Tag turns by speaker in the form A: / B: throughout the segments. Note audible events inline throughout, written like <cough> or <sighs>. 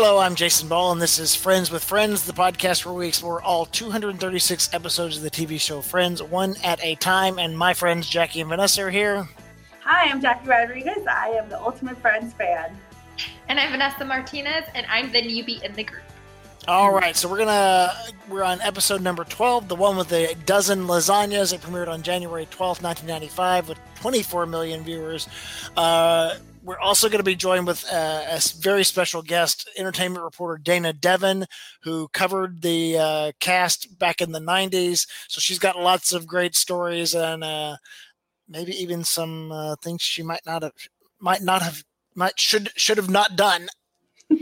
A: Hello, I'm Jason Ball, and this is Friends with Friends, the podcast where we explore all 236 episodes of the TV show Friends, one at a time. And my friends Jackie and Vanessa are here.
B: Hi, I'm Jackie Rodriguez. I am the Ultimate Friends fan.
C: And I'm Vanessa Martinez, and I'm the newbie in the group.
A: All right, so we're gonna we're on episode number 12, the one with the dozen lasagnas. It premiered on January 12th, 1995, with 24 million viewers. Uh, we're also going to be joined with uh, a very special guest, entertainment reporter Dayna Devon, who covered the uh, cast back in the 90s. So she's got lots of great stories and uh, maybe even some uh, things she might not have, might not have, might should should have not done. <laughs>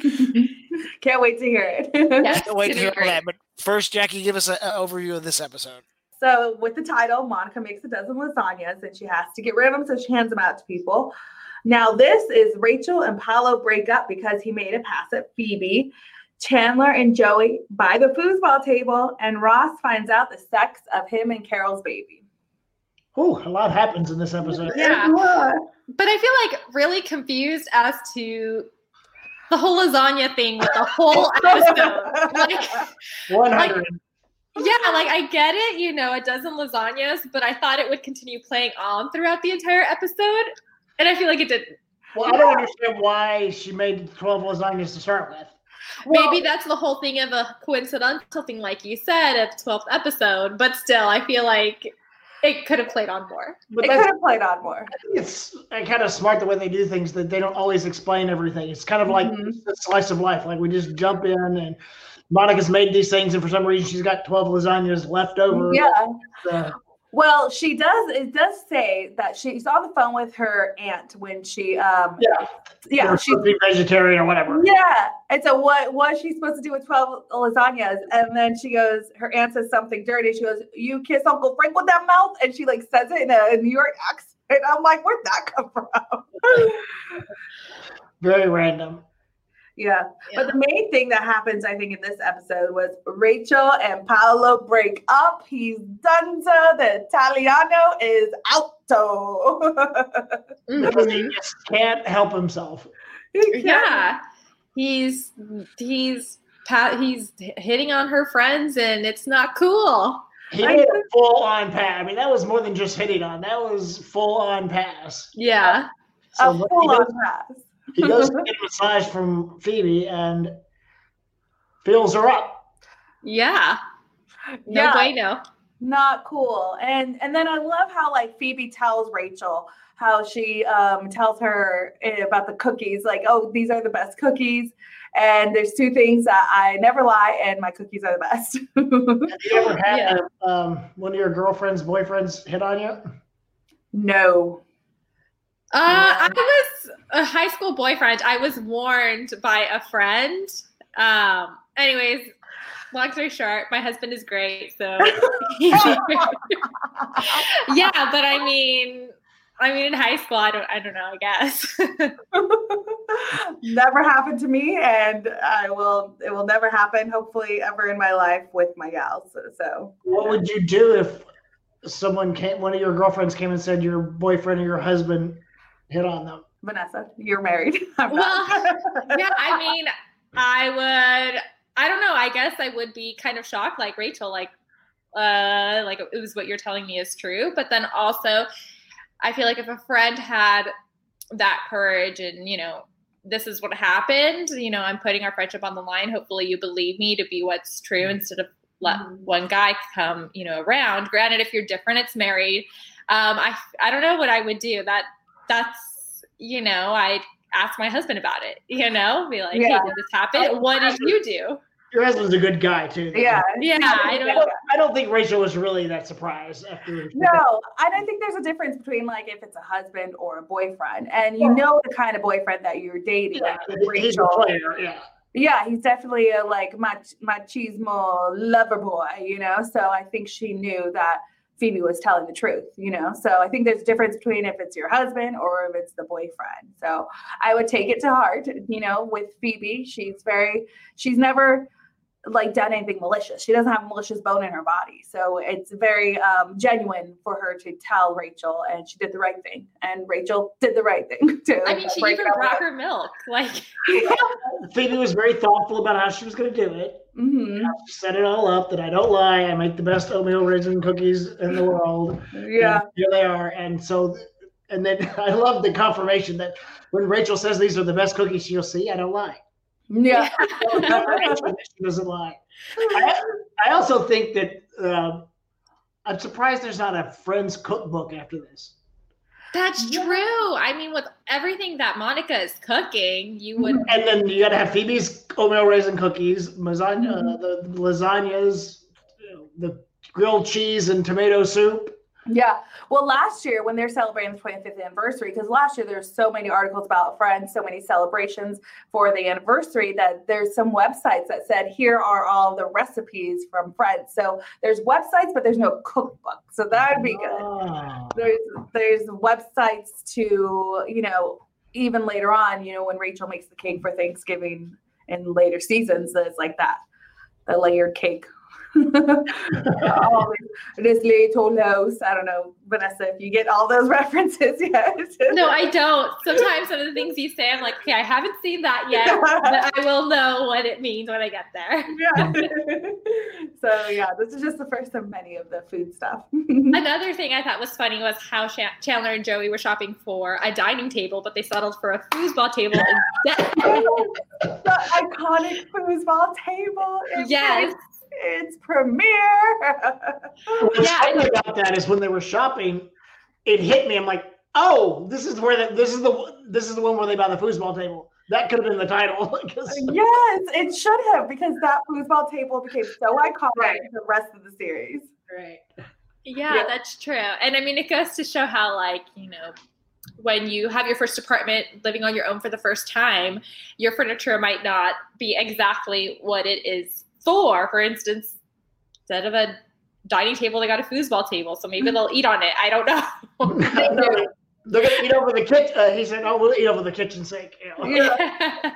B: Can't wait to hear it.
A: yeah, can't wait to hear that. But first, Jackie, give us an overview of this episode.
B: So, with the title, Monica makes a dozen lasagnas and she has to get rid of them, so she hands them out to people. Now, this is Rachel and Paolo break up because he made a pass at Phoebe. Chandler and Joey by the foosball table, and Ross finds out the sex of him and Carol's baby.
D: Oh, a lot happens in this episode.
C: Yeah. But I feel like really confused as to the whole lasagna thing with the whole <laughs> episode. like,
D: 100.
C: Like, yeah, like I get it, you know, a dozen lasagnas, but I thought it would continue playing on throughout the entire episode. And I feel like it didn't.
D: Well, I don't understand why she made 12 lasagnas to start with.
C: Well, Maybe that's the whole thing of a coincidental thing, like you said, at the 12th episode, but still, I feel like it could have played on more.
B: But it could have played on more.
D: It's kind of smart the way they do things that they don't always explain everything. It's kind of like mm-hmm. a slice of life. Like we just jump in and Monica's made these things, and for some reason she's got 12 lasagnas left over.
B: Yeah. Uh, well, she does. It does say that she's on the phone with her aunt when she. um
D: Yeah,
B: yeah, she's
D: vegetarian or whatever.
B: Yeah, and so what was she supposed to do with twelve lasagnas? And then she goes, her aunt says something dirty. She goes, "You kiss Uncle Frank with that mouth," and she like says it in a New York accent. And I'm like, where'd that come from? <laughs>
D: Very random.
B: Yeah. yeah. But the main thing that happens, I think, in this episode was Rachel and Paolo break up. He's done so. The Italiano is outo. <laughs>
D: mm-hmm. He just can't help himself.
C: He yeah. He's he's he's hitting on her friends and it's not cool.
D: He made a full on pass. I mean, that was more than just hitting on. That was full on pass.
C: Yeah.
B: So a full on pass
D: he goes to get a massage from Phoebe and fills her up.
C: Yeah. No yeah. bueno.
B: Not cool. And and then I love how like Phoebe tells Rachel how she um, tells her about the cookies, like, oh, these are the best cookies. And there's two things that I never lie, and my cookies are the best. <laughs>
D: Have you ever had yeah. um, one of your girlfriend's boyfriends hit on you?
B: No.
C: Uh, I was a high school boyfriend. I was warned by a friend. Um, anyways, long story short, my husband is great. So, <laughs> yeah, but I mean, I mean, in high school, I don't, I don't know. I guess <laughs>
B: never happened to me, and I will. It will never happen. Hopefully, ever in my life with my gals. So, so.
D: what would you do if someone came, one of your girlfriends came and said your boyfriend or your husband hit on them.
B: Vanessa, you're married. <laughs>
C: well, <laughs> yeah, I mean, I would. I don't know. I guess I would be kind of shocked, like Rachel, like, uh, like it was what you're telling me is true. But then also, I feel like if a friend had that courage and you know this is what happened you know i'm putting our friendship on the line hopefully you believe me to be what's true mm-hmm. instead of let mm-hmm. one guy come you know around granted if you're different it's married um i i don't know what i would do that that's you know I'd ask my husband about it you know be like yeah. hey did this happen what did you do
D: your husband's a good guy too.
B: Yeah,
C: yeah. I don't, I don't,
D: I don't think Rachel was really that surprised after.
B: No, I don't think there's a difference between like if it's a husband or a boyfriend, and you know the kind of boyfriend that you're dating.
D: Yeah, he's a player. Yeah.
B: Yeah, he's definitely a like mach- machismo lover boy, you know. So I think she knew that Phoebe was telling the truth, you know? So I think there's a difference between if it's your husband or if it's the boyfriend. So I would take it to heart, you know, with Phoebe. She's very, she's never like done anything malicious. She doesn't have a malicious bone in her body. So it's very um, genuine for her to tell Rachel, and she did the right thing. And Rachel did the right thing <laughs> too.
C: I mean, she even brought her milk. Like <laughs>
A: Phoebe was very thoughtful about how she was going to do it.
B: Mm-hmm.
A: Set it all up that I don't lie. I make the best oatmeal raisin cookies in the world.
B: Yeah,
A: and here they are. And so, and then <laughs> I love the confirmation that when Rachel says these are the best cookies you'll see, I don't lie.
B: Yeah. <laughs>
A: she doesn't lie. I, I also think that uh, I'm surprised there's not a Friends cookbook after this.
C: That's yeah. true. I mean, with everything that Monica is cooking, you would.
A: And then you got to have Phoebe's oatmeal raisin cookies, lasagna, mm-hmm. uh, the lasagnas, the grilled cheese and tomato soup.
B: Yeah. Well, last year when they're celebrating the 25th anniversary, because last year there's so many articles about Friends, so many celebrations for the anniversary that there's some websites that said here are all the recipes from Friends. So there's websites, but there's no cookbook. So that would be good. Oh. There's there's websites to you know even later on, you know when Rachel makes the cake for Thanksgiving in later seasons, it's like that, the layered cake <laughs> this little nose. I don't know, Vanessa, if you get all those <laughs> references yet.
C: no, I don't. Sometimes some of the things you say, I'm like, okay, I haven't seen that yet, but I will know what it means when I get there. <laughs>
B: yeah. so yeah, this is just the first of many of the food stuff.
C: Another thing I thought was funny was how Chandler and Joey were shopping for a dining table, but they settled for a foosball table instead.
B: the iconic foosball table.
C: Yes
B: it's premiere.
A: What's yeah, funny about that is when they were shopping, it hit me. I'm like, oh, this is where the, this is the this is the one where they buy the foosball table. That could have been the title. <laughs>
B: yes, it should have because that foosball table became so iconic right. the rest of the series.
C: Right. Yeah, yeah, that's true. And I mean, it goes to show how, like, you know, when you have your first apartment living on your own for the first time, your furniture might not be exactly what it is for, for instance, instead of a dining table, they got a foosball table. So maybe they'll eat on it. I don't know. <laughs>
A: They're gonna eat over the kitchen. Uh, he said, "Oh, we'll eat over the kitchen sink." <laughs> <laughs>
B: Yeah.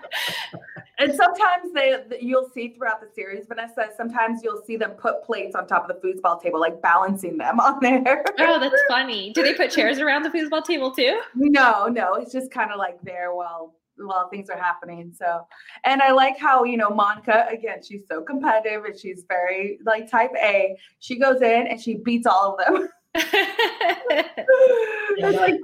B: and sometimes they, you'll see throughout the series, Vanessa. Sometimes you'll see them put plates on top of the foosball table, like balancing them on there.
C: oh, that's funny. Do they put chairs around the foosball table too?
B: No, no. It's just kind of like there while while things are happening. So, and I like how, you know, Monica, again, she's so competitive and she's very like type A. She goes in and she beats all of them. <laughs> <laughs> it's like,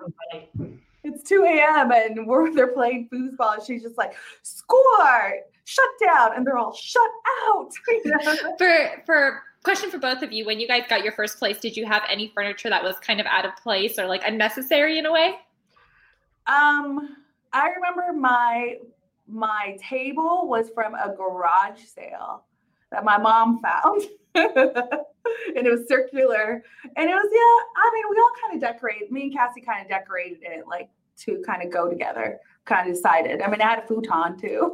B: it's 2 a.m. and we're they're playing foosball and she's just like, score, shut down, and they're all shut out. <laughs>
C: for for question for both of you, when you guys got your first place, did you have any furniture that was kind of out of place or like unnecessary in a way?
B: Um I remember my my table was from a garage sale that my mom found. <laughs> and it was circular. And it was, yeah, I mean, we all kind of decorated, me and Cassie kind of decorated it like to kind of go together, kind of decided. I mean, I had a futon too.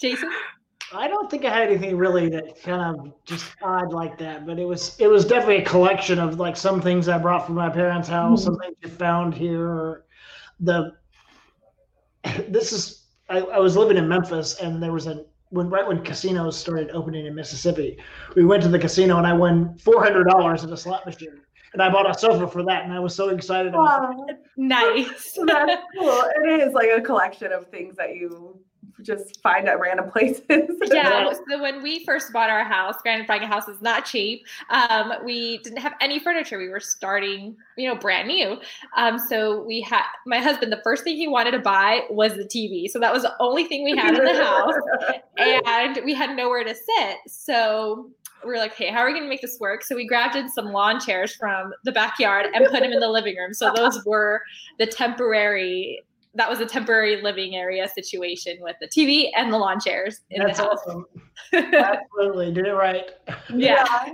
C: Jason?
A: I don't think I had anything really that kind of just odd like that, but it was it was definitely a collection of like some things I brought from my parents' house, mm-hmm. some things you found here, or the <laughs> this is I, I, was living in Memphis and there was a when right when casinos started opening in Mississippi, we went to the casino and I won four hundred dollars at a slot machine. And I bought a sofa for that, and I was so excited.
C: Wow. Nice. <laughs>
B: That's cool. It is like a collection of things that you just find at random places. <laughs>
C: yeah. So when we first bought our house, granted buying a house is not cheap. Um, we didn't have any furniture. We were starting, you know, brand new. Um, so we had my husband. The first thing he wanted to buy was the TV. So that was the only thing we had in the house, <laughs> and we had nowhere to sit. So we were like, hey, how are we going to make this work? So we grabbed in some lawn chairs from the backyard and put them in the living room. So those were the temporary that was a temporary living area situation with the TV and the lawn chairs in That's the house. Awesome.
A: Absolutely, did it right. <laughs>
C: Yeah.
B: yeah.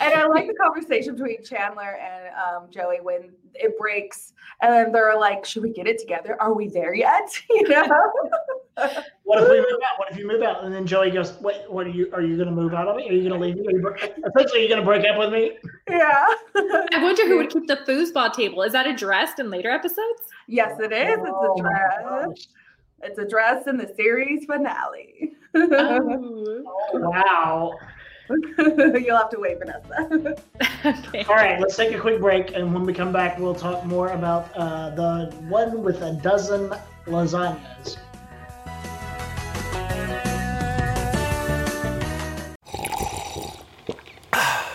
B: and I like the conversation between Chandler and um, Joey when it breaks, and then they're like, "Should we get it together? Are we there yet?" <laughs> You know. <laughs>
A: what if we move out? What if you move out? And then Joey goes, "Wait, what are you? Are you going to move out of it? Are you going to leave me? Are you, essentially, are you going to break up with me?"
B: Yeah.
C: I wonder who would keep the foosball table. Is that addressed in later episodes?
B: Yes, it is. It's addressed. It's addressed in the series finale.
C: Oh.
A: Wow. <laughs>
B: You'll have to wait, Vanessa.
C: okay. <laughs>
A: All right, let's take a quick break, and when we come back, we'll talk more about uh, the one with a dozen lasagnas.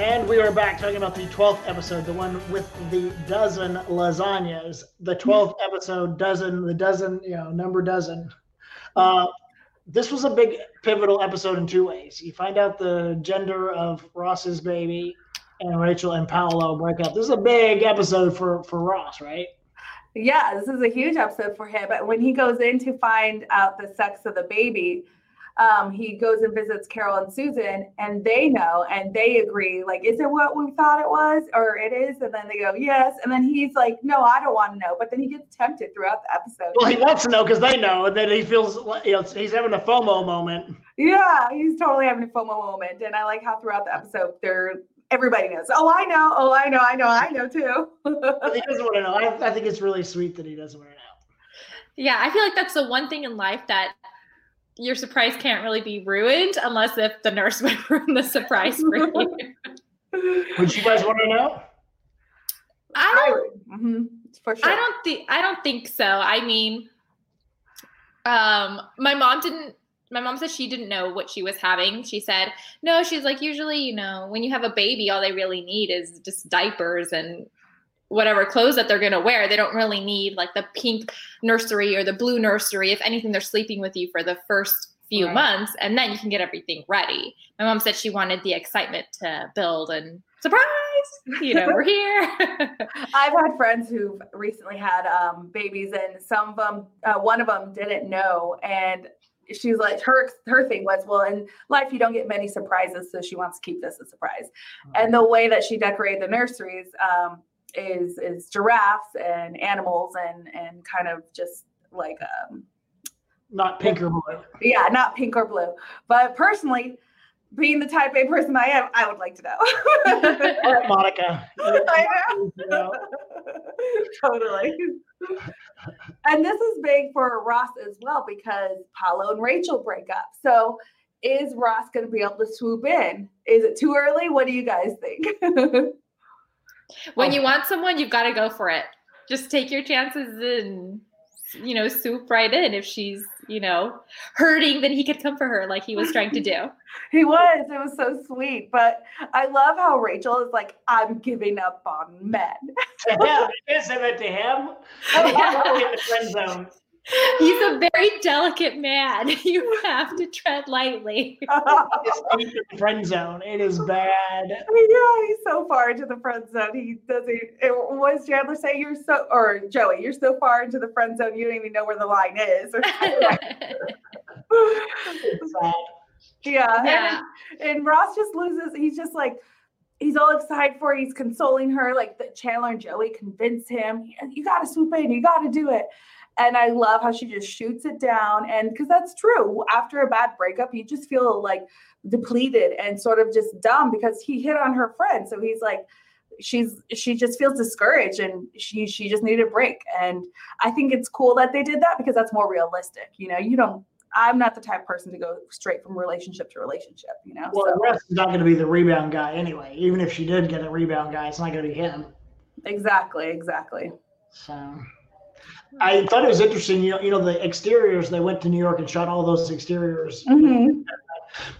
A: And we are back talking about the 12th episode, the one with the dozen lasagnas. The 12th <laughs> episode, dozen, the dozen, you know, number dozen. Uh, this was a big pivotal episode in two ways. You find out the gender of Ross's baby, and Rachel and Paolo break up. This is a big episode for for Ross, right?
B: Yeah, this is a huge episode for him. But when he goes in to find out the sex of the baby, um, he goes and visits Carol and Susan, and they know and they agree, like, is it what we thought it was, or it is? And then they go, yes. And then he's like, no, I don't want to know. But then he gets tempted throughout the episode.
A: Well, he wants to know because they know, and then he feels like you know, he's having a FOMO moment.
B: Yeah, he's totally having a FOMO moment. And I like how throughout the episode, they're everybody knows. Oh, I know. Oh, I know. I know. I know too.
A: He doesn't want to know. I, I think it's really sweet that he doesn't want to know.
C: Yeah, I feel like that's the one thing in life that your surprise can't really be ruined unless if the nurse <laughs> would ruin the surprise for you. <laughs>
A: Would you guys want to know?
C: I don't
B: Mhm, for sure.
C: I don't think I don't think so. I mean, um, my mom didn't. My mom said she didn't know what she was having. She said no. She's like usually, you know, when you have a baby, all they really need is just diapers and whatever clothes that they're gonna wear. They don't really need like the pink nursery or the blue nursery. If anything, they're sleeping with you for the first few
A: Right.
C: months, and then you can get everything ready. My mom said she wanted the excitement to build and surprise. You know, we're here. <laughs>
B: I've had friends who've recently had um, babies, and some of them, uh, one of them didn't know, and she's like, her her thing was, well, in life you don't get many surprises, so she wants to keep this a surprise. And the way that she decorated the nurseries um, is is giraffes and animals and and kind of just like um,
A: Not pink or blue.
B: yeah, not pink or blue. But personally, being the type A person I am, I would like to know. <laughs>
A: Monica. <laughs>
B: I know, <laughs> totally. And this is big for Ross as well because Paolo and Rachel break up. So is Ross going to be able to swoop in? Is it too early? What do you guys think?
C: When oh. you want someone, you've got to go for it. Just take your chances and you know swoop right in. If she's you know hurting, then he could come for her like he was trying to do. <laughs>
B: he was. It was so sweet. But I love how Rachel is like, I'm giving up on men. <laughs>
A: to him. You did say that to him. I'm in the friend zone.
C: He's a very delicate man. <laughs> You have to tread lightly.
A: It's <laughs> in the friend zone. It is bad.
B: Yeah, he's so far into the friend zone. He doesn't. It, what does Chandler say? You're so, or Joey, you're so far into the friend zone, you don't even know where the line is. <laughs> Or
A: It's sad.
B: yeah,
C: Yeah.
B: And, and Ross just loses. He's just like, he's all excited for. Her. He's consoling her. Like the Chandler and Joey convince him, you got to swoop in. You got to do it. And I love how she just shoots it down. And because that's true. After a bad breakup, you just feel like depleted and sort of just dumb because he hit on her friend. So he's like, she's she just feels discouraged and she she just needed a break. And I think it's cool that they did that because that's more realistic. You know, you don't. I'm not the type of person to go straight from relationship to relationship. You know.
A: Well,
B: So-
A: Ross is not going to be the rebound guy anyway. Even if she did get a rebound guy, it's not going to be him.
B: Exactly, exactly.
A: So I thought it was interesting. You know, you know the exteriors. They went to New York and shot all those exteriors.
B: Mm-hmm.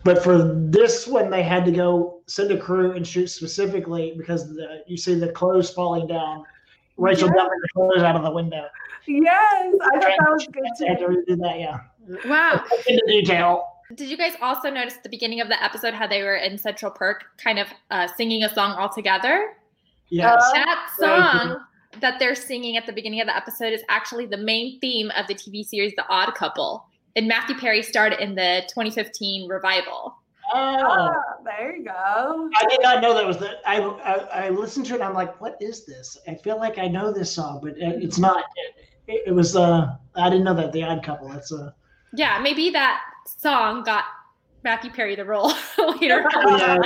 A: But for this one, they had to go send a crew and shoot specifically because the, you see the clothes falling down. Rachel
B: Yeah.
A: dumping the clothes out of the window.
B: Yes, I thought that was good
A: They had to redo that. Yeah,
C: wow.
A: into detail.
C: Did you guys also notice at the beginning of the episode how they were in Central Park, kind of uh, singing a song all together?
D: Yes.
B: Uh,
C: That
D: Very
C: song that they're singing at the beginning of the episode is actually the main theme of the TV series The Odd Couple. And Matthew Perry starred in the 2015 revival.
D: oh.
B: Ah, there you go.
D: I did not know that was the. I, I I listened to it. and I'm like, what is this? I feel like I know this song, but it, it's not. It, it was. Uh, I didn't know that the Odd Couple. That's uh,
C: Yeah, maybe that song got Matthew Perry the role <laughs> later.
D: Yeah.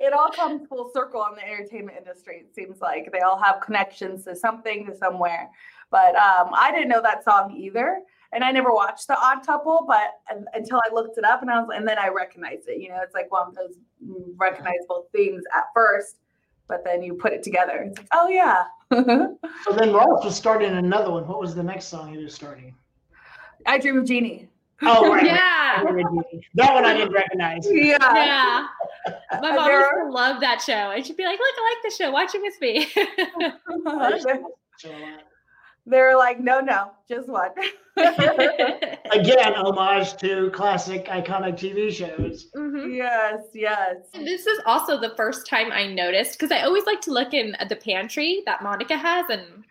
B: It all comes full circle in the entertainment industry. It seems like they all have connections to something, to somewhere. But um, I didn't know that song either. And I never watched The Odd Couple, but un- until I looked it up and I was, and then I recognized it. You know, it's like one of those recognizable themes at first, but then you put it together. It's like, oh yeah. <laughs>
D: so then Ross was starting another one. What was the next song he was starting?
B: I Dream of Jeannie.
D: Oh, right.
C: Yeah.
D: That one I didn't recognize.
B: Yeah.
C: Yeah. My mom
B: There-
C: used to love that show. And she'd be like, look, I like the show. Watch it with me. <laughs>
B: They're like, no, no, just one. <laughs>
D: Again, homage to classic iconic TV shows.
C: Mhm.
B: yes, yes.
C: And This is also the first time I noticed because I always like to look in the pantry that Monica has and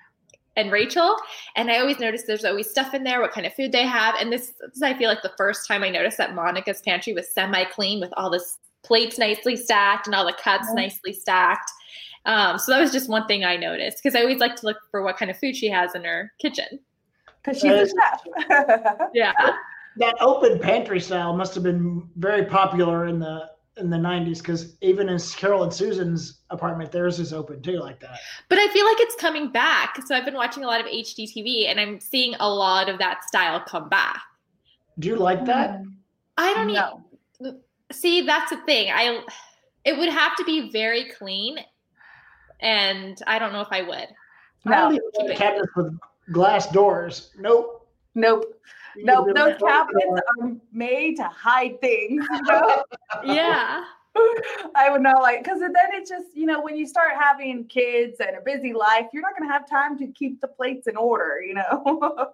C: and Rachel, and I always notice there's always stuff in there, what kind of food they have, and this, this is, I feel like the first time I noticed that Monica's pantry was semi clean with all this plates nicely stacked and all the cups
B: Mhm.
C: nicely stacked. Um, so that was just one thing I noticed because I always like to look for what kind of food she has in her kitchen.
B: Because she's a chef. <laughs>
C: Yeah.
D: That open pantry style must have been very popular in the in the 90s because even in Carol and Susan's apartment, theirs is open too, like that.
C: But I feel like it's coming back. So I've been watching a lot of HGTV and I'm seeing a lot of that style come back.
D: Do you like that? Mm.
C: I don't
B: no.
C: even see that's the thing. I it would have to be very clean and I don't know if I would.
D: I don't
B: No.
D: even like cabinets with glass doors. Nope.
B: Nope.
D: You
B: Nope. Those
D: live right
B: cabinets are made to hide things, you know?
C: Yeah. <laughs> <laughs>
B: I would not like because then it just, you know, when you start having kids and a busy life, you're not gonna have time to keep the plates in order, you know. <laughs>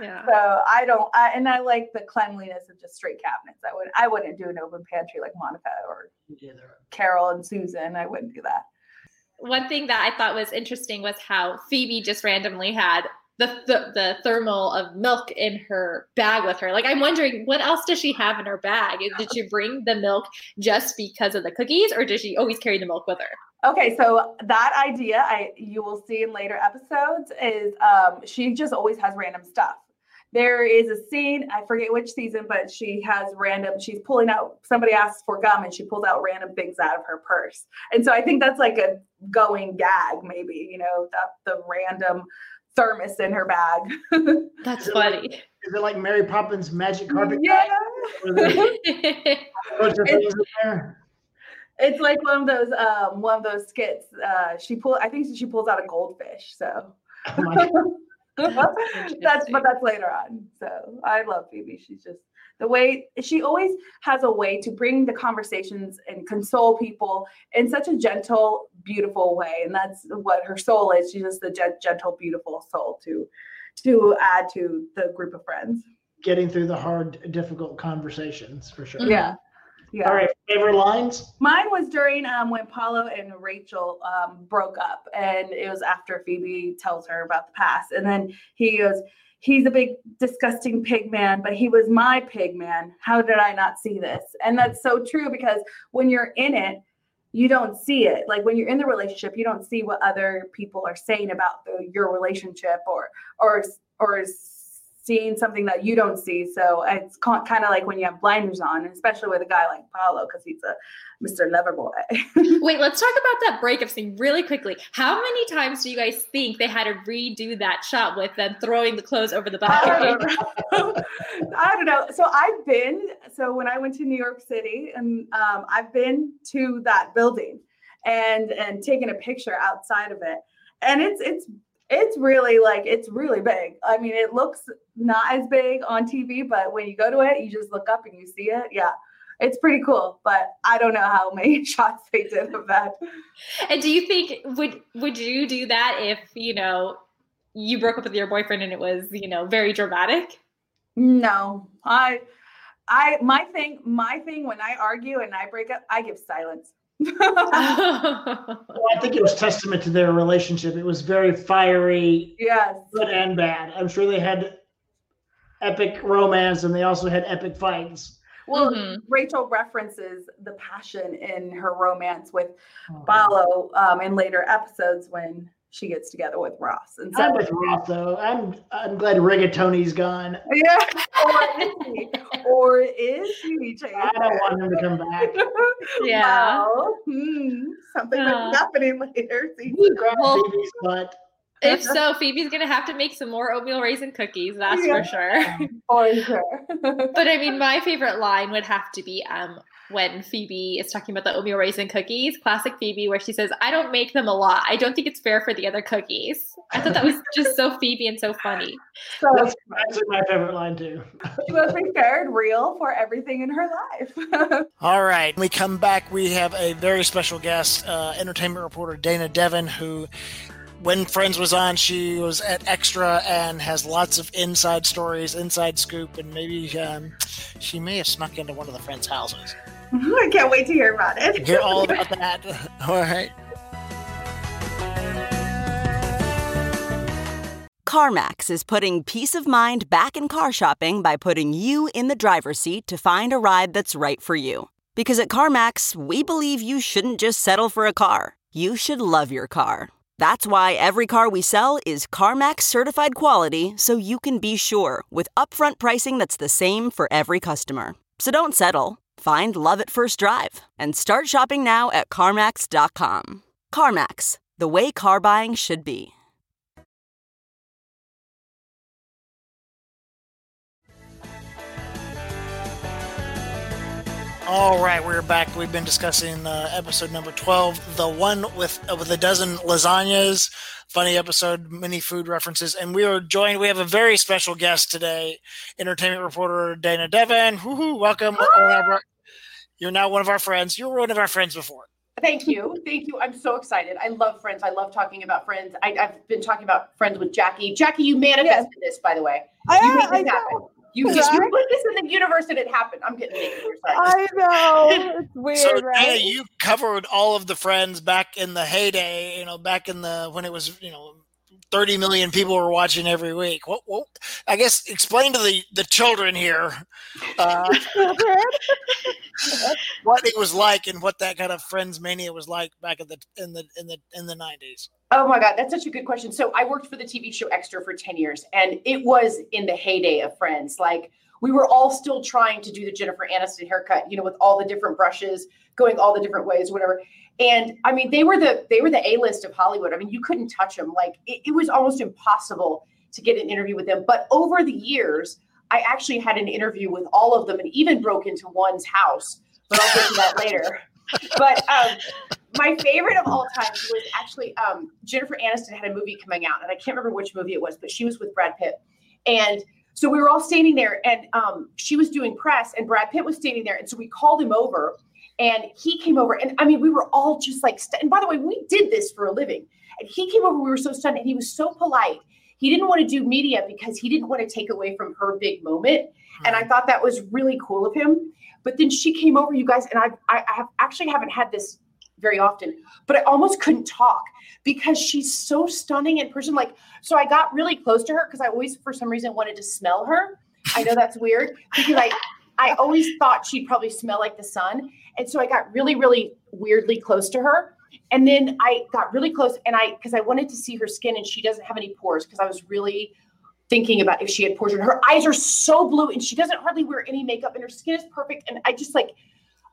C: Yeah.
B: so I don't I, and I like the cleanliness of just straight cabinets. I would I wouldn't do an open pantry like Monica or Carol and Susan. I wouldn't do that.
C: One thing that I thought was interesting was how Phoebe just randomly had the, the the thermal of milk in her bag with her. Like I'm wondering what else does she have in her bag? Did she bring the milk just because of the cookies or does she always carry the milk with her?
B: Okay, so that idea I you will see in later episodes is um she just always has random stuff. There is a scene, I forget which season, but she has random, she's pulling out somebody asks for gum and she pulls out random things out of her purse. And so I think that's like a going gag, maybe, you know, that the random thermos in her bag. <laughs>
C: That's funny.
D: Is it like Mary Poppins magic carpet?
B: yeah.
D: Where a bunch of things in there?
B: It's like one of those um one of those skits. Uh she pull I think she pulls out a goldfish. So
D: Oh my God. <laughs>
B: that's but that's later on. So I love Phoebe. She's just the way she always has a way to bring the conversations and console people in such a gentle, beautiful way. And that's what her soul is. She's just a gentle, beautiful soul to to add to the group of friends.
D: Getting through the hard, difficult conversations for sure.
B: Yeah. Yeah.
D: All right. Favorite lines?
B: Mine was during um, when Paulo and Rachel um, broke up, and it was after Phoebe tells her about the past, and then he goes, "He's a big, disgusting pig man, but he was my pig man. How did I not see this?" And that's so true because when you're in it, you don't see it. Like when you're in the relationship, you don't see what other people are saying about the, your relationship, or or or seeing something that you don't see. So it's kind of like when you have blinders on, especially with a guy like Paolo, because he's a Mr. Loverboy. <laughs>
C: Wait, let's talk about that breakup scene really quickly. How many times do you guys think they had to redo that shot with them throwing the clothes over the
B: I
C: balcony?
B: don't know. <laughs> I don't know. So I've been, so when I went to New York City and um, I've been to that building and and taken a picture outside of it. And it's it's it's really like it's really big. I mean, it looks not as big on TV, but when you go to it, you just look up and you see it. Yeah. It's pretty cool, but I don't know how many <laughs> shots they did of that.
C: And do you think would would you do that if you know you broke up with your boyfriend and it was you know very dramatic?
B: No, I, I, my thing, my thing when I argue and I break up, I give silence. <laughs>
D: Well, I think it was testament to their relationship. It was very fiery,
B: yes.
D: good and bad. I'm sure they had epic romance and they also had epic fights.
B: Well,
C: Mhm.
B: Rachel references the passion in her romance with
D: Oh.
B: Paolo um, in later episodes when she gets together with Ross. And so,
D: I'm with Roth though. I'm I'm glad Rigatoni's gone.
B: yeah, or is he? Or is he? Chase?
D: I don't want him to come back. <laughs>
C: Yeah.
B: Well, hmm, something
C: Yeah.
B: that's happening later. <laughs> See?
D: Grab
C: Well-
D: Phoebe's butt.
C: if so, Phoebe's gonna have to make some more oatmeal raisin cookies, that's
B: Yeah.
C: for sure.
B: For sure. <laughs>
C: But I mean, my favorite line would have to be um when Phoebe is talking about the oatmeal raisin cookies, classic Phoebe, where she says, "I don't make them a lot. I don't think it's fair for the other cookies." I thought that was <laughs> just so Phoebe and so funny.
B: so
D: That's actually my favorite line too.
B: she was prepared, real for everything in her life. <laughs>
A: All right. When we come back, we have a very special guest, uh, entertainment reporter Dayna Devon, who, when Friends was on, she was at Extra and has lots of inside stories, inside scoop, and maybe um, she may have snuck into one of the Friends' houses. <laughs>
B: I can't wait to hear about it.
A: Hear all about that. <laughs> All right.
E: CarMax is putting peace of mind back in car shopping by putting you in the driver's seat to find a ride that's right for you. Because at CarMax, we believe you shouldn't just settle for a car, you should love your car. That's why every car we sell is CarMax certified quality so you can be sure with upfront pricing that's the same for every customer. So don't settle. Find love at first drive and start shopping now at CarMax.com. CarMax, the way car buying should be.
A: All right, we're back. We've been discussing uh, episode number twelve, the one with uh, with a dozen lasagnas. Funny episode, many food references, and we are joined. We have a very special guest today, entertainment reporter Dayna Devon. Woohoo! Welcome. You're now one of our friends. You were one of our friends before.
F: Thank you. Thank you. I'm so excited. I love Friends. I love talking about Friends. I, I've been talking about Friends with Jackie. Jackie, you manifested this, by the way. You made
B: I,
F: this happen. You, just
B: you
F: put this in the universe and it happened. I'm getting naked
B: I know. <laughs> It's weird,
A: so
B: right?
A: Dayna, you covered all of the friends back in the heyday. You know, back in the when it was you know. 30 million people were watching every week. What, what I guess explain to the, the children here uh, <laughs> what it was like and what that kind of friends mania was like back in the in the in the in the 90s.
F: Oh my God, that's such a good question. So I worked for the TV show Extra for 10 years, and it was in the heyday of Friends. Like we were all still trying to do the Jennifer Aniston haircut, you know, with all the different brushes, going all the different ways, whatever. And I mean, they were the they were the A list of Hollywood. I mean, you couldn't touch them. Like it, it was almost impossible to get an interview with them. But over the years, I actually had an interview with all of them, and even broke into one's house. But I'll get to that later. <laughs> But um, my favorite of all time was actually um, Jennifer Aniston had a movie coming out, and I can't remember which movie it was, but she was with Brad Pitt, and so we were all standing there, and um, she was doing press, and Brad Pitt was standing there, and so we called him over, and he came over, and I mean, we were all just like, st- and by the way, we did this for a living, and he came over, we were so stunned, and he was so polite. He didn't want to do media because he didn't want to take away from her big moment, and I hmm. thought that was really cool of him. But then she came over, you guys, and I, I I have actually haven't had this very often, but I almost couldn't talk because she's so stunning in person. Like, so I got really close to her because I always, for some reason, wanted to smell her. I know that's weird because I, I always thought she'd probably smell like the sun, and so I got really, really weirdly close to her. And then I got really close, and I because I wanted to see her skin, and she doesn't have any pores because I was really thinking about if she had pores. And her eyes are so blue, and she doesn't hardly wear any makeup, and her skin is perfect. And I just like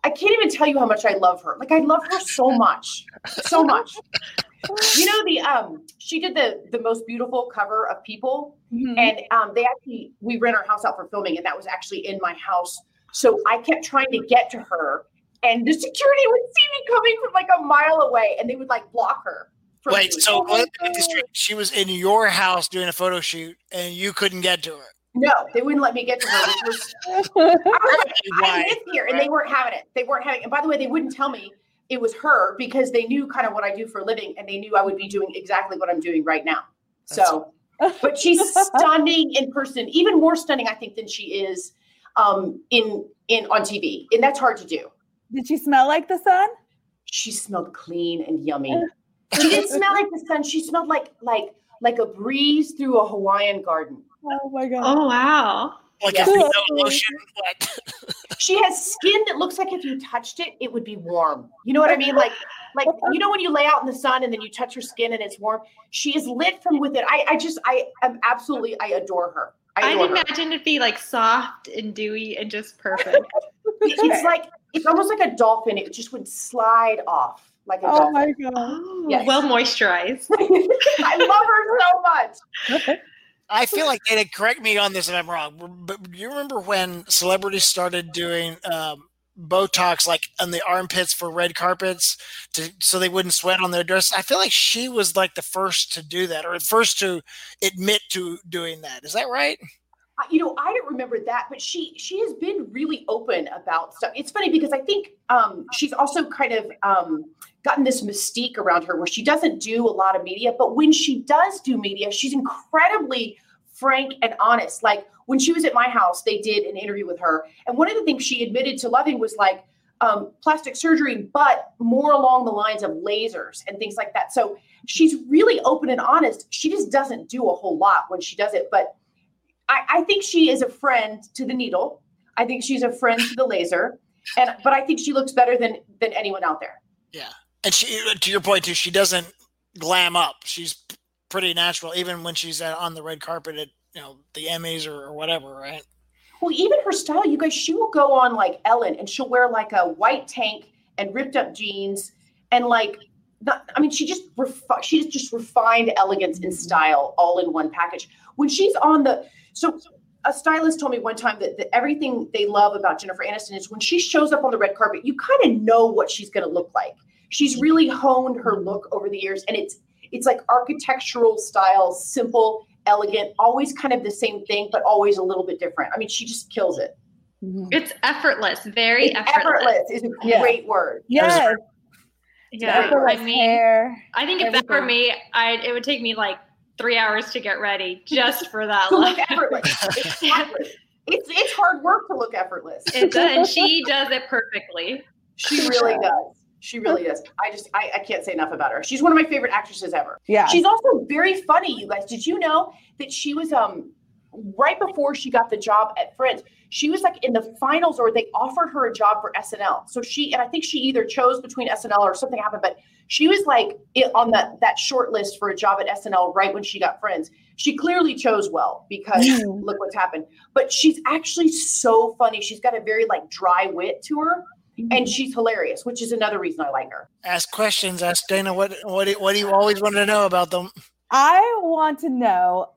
F: I can't even tell you how much I love her. Like I love her so much, so much. You know the um she did the the most beautiful cover of People,
B: Mhm.
F: and um they actually we rent our house out for filming, and that was actually in my house. So I kept trying to get to her, and the security would see me coming from like a mile away, and they would like block her. from
A: Wait,
F: me.
A: so
B: Oh my
A: let me get this straight. she was in your house doing a photo shoot and you couldn't get to her.
F: no, they wouldn't let me get to her. <laughs> I was like, I
A: Why?
F: live here, and they weren't having it. They weren't having. And by the way, they wouldn't tell me it was her because they knew kind of what I do for a living, and they knew I would be doing exactly what I'm doing right now. So, <laughs> but she's stunning in person, even more stunning, I think, than she is um, in in on TV, and that's hard to do.
B: Did she smell like the sun?
F: she smelled clean and yummy. <laughs> She didn't smell like the sun. She smelled like like like a breeze through a Hawaiian garden.
B: Oh my god.
C: Oh wow.
A: Like
F: Yeah.
A: a lotion. <laughs>
F: She has skin that looks like if you touched it, it would be warm. You know what I mean? Like, like you know when you lay out in the sun and then you touch her skin and it's warm. She is lit from within. I, I just, I am absolutely, I adore her. I
C: I'd
F: adore her.
C: imagine it'd be like soft and dewy and just perfect.
F: It's like it's almost like a dolphin. It just would slide off like a
B: Oh
F: dolphin.
B: my god.
C: Oh,
F: Yes.
C: well moisturized. <laughs>
F: I love her so much.
A: I feel like Dayna, correct me on this if I'm wrong, but do you remember when celebrities started doing um, Botox like on the armpits for red carpets to so they wouldn't sweat on their dress? I feel like she was like the first to do that or the first to admit to doing that. Is that right?
F: You know, I don't remember that, but she she has been really open about stuff. It's funny because I think um, she's also kind of um, gotten this mystique around her where she doesn't do a lot of media, but when she does do media, she's incredibly frank and honest. Like when she was at my house, they did an interview with her, and one of the things she admitted to loving was like um, plastic surgery, but more along the lines of lasers and things like that. So she's really open and honest. She just doesn't do a whole lot when she does it, but I, I think she is a friend to the needle. I think she's a friend to the laser, and but I think she looks better than than anyone out there. Yeah.
A: And she, to your point too, she doesn't glam up. She's pretty natural, even when she's on the red carpet at you know the Emmys or, or whatever, right?
F: Well, even her style, you guys, she will go on like Ellen, and she'll wear like a white tank and ripped up jeans, and like, not, I mean, she just refi- she's just refined elegance and style all in one package. When she's on the so. A stylist told me one time that, that everything they love about Jennifer Aniston is when she shows up on the red carpet, you kind of know what she's going to look like. She's really honed her look over the years, and it's it's like architectural style, simple, elegant, always kind of the same thing, but always a little bit different. I mean, she just kills it. Mm-hmm.
C: It's effortless, very
F: It's
C: effortless.
F: effortless is a
B: Yeah.
F: great word.
B: Yes.
C: Yeah,
B: effortless
C: I mean,
B: hair.
C: I think if that were me, I it would take me like three hours to get ready just for that <laughs>
F: To
C: look. <laughs>
F: look effortless. Exactly. <laughs> It's it's hard work to look effortless.
C: It does, and she does it perfectly.
F: She really does. She really does. I just I, I can't say enough about her. She's one of my favorite actresses ever.
B: Yeah.
F: She's also very funny, you guys. Did you know that she was um right before she got the job at Friends? She was like in the finals, or they offered her a job for SNL. So she and I think she either chose between SNL or something happened, but she was like on that that short list for a job at SNL right when she got Friends. She clearly chose well because look what's happened. But she's actually so funny. She's got a very like dry wit to her, mm-hmm. and she's hilarious, which is another reason I like her.
A: Ask questions. Ask Dayna what what do, what do you always want to know about them?
B: I want to know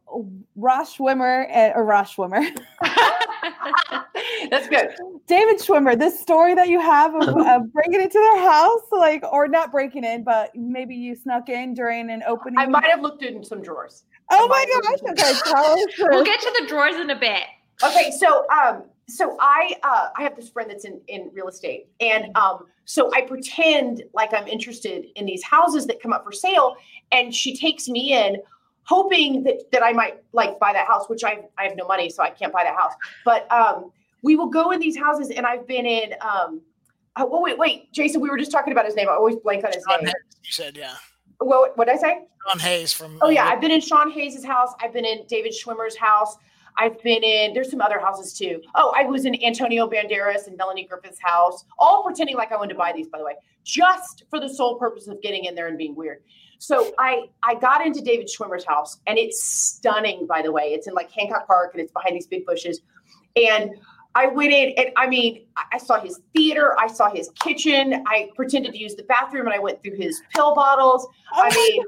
B: Ross Schwimmer and, or Ross Schwimmer, <laughs>
F: That's good.
B: David Schwimmer. This story that you have of, <laughs> of breaking into their house, like, or not breaking in, but maybe you snuck in during an opening.
F: I might have looked in some drawers.
B: oh
F: I
B: my gosh! Okay, tell us.
C: we'll get to the drawers in a bit.
F: Okay, so um, so I uh, I have this friend that's in in real estate, and um, so I pretend like I'm interested in these houses that come up for sale, and she takes me in, hoping that that I might like buy that house, which I I have no money, so I can't buy that house. But um, we will go in these houses, and I've been in um. Oh, well, wait, wait, Jason. We were just talking about his name. I always blank on his
A: Sean
F: name.
A: Hayes, you said, yeah.
F: What what did I say?
A: Sean Hayes from.
F: Oh yeah,
A: uh,
F: I've been in Sean Hayes' house. I've been in David Schwimmer's house. I've been in. There's some other houses too. Oh, I was in Antonio Banderas and Melanie Griffith's house. All pretending like I wanted to buy these, by the way, just for the sole purpose of getting in there and being weird. So I I got into David Schwimmer's house, and it's stunning. By the way, it's in like Hancock Park, and it's behind these big bushes. And I went in, and I mean, I- saw his theater, I saw his kitchen. I pretended to use the bathroom, and I went through his pill bottles. I mean,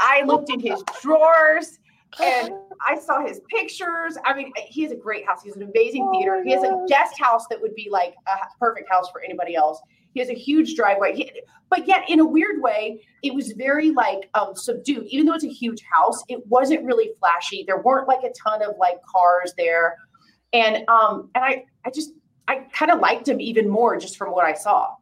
F: I looked in his drawers and <laughs> I saw his pictures. I mean, he has a great house. He has an amazing
B: Oh
F: theater. He has a guest house that would be like a perfect house for anybody else. He has a huge driveway. He- but yet, in a weird way, it was very like um, subdued. Even though it's a huge house, it wasn't really flashy. There weren't like a ton of like cars there, and um, and I I just I kind of liked him even more just from what I saw.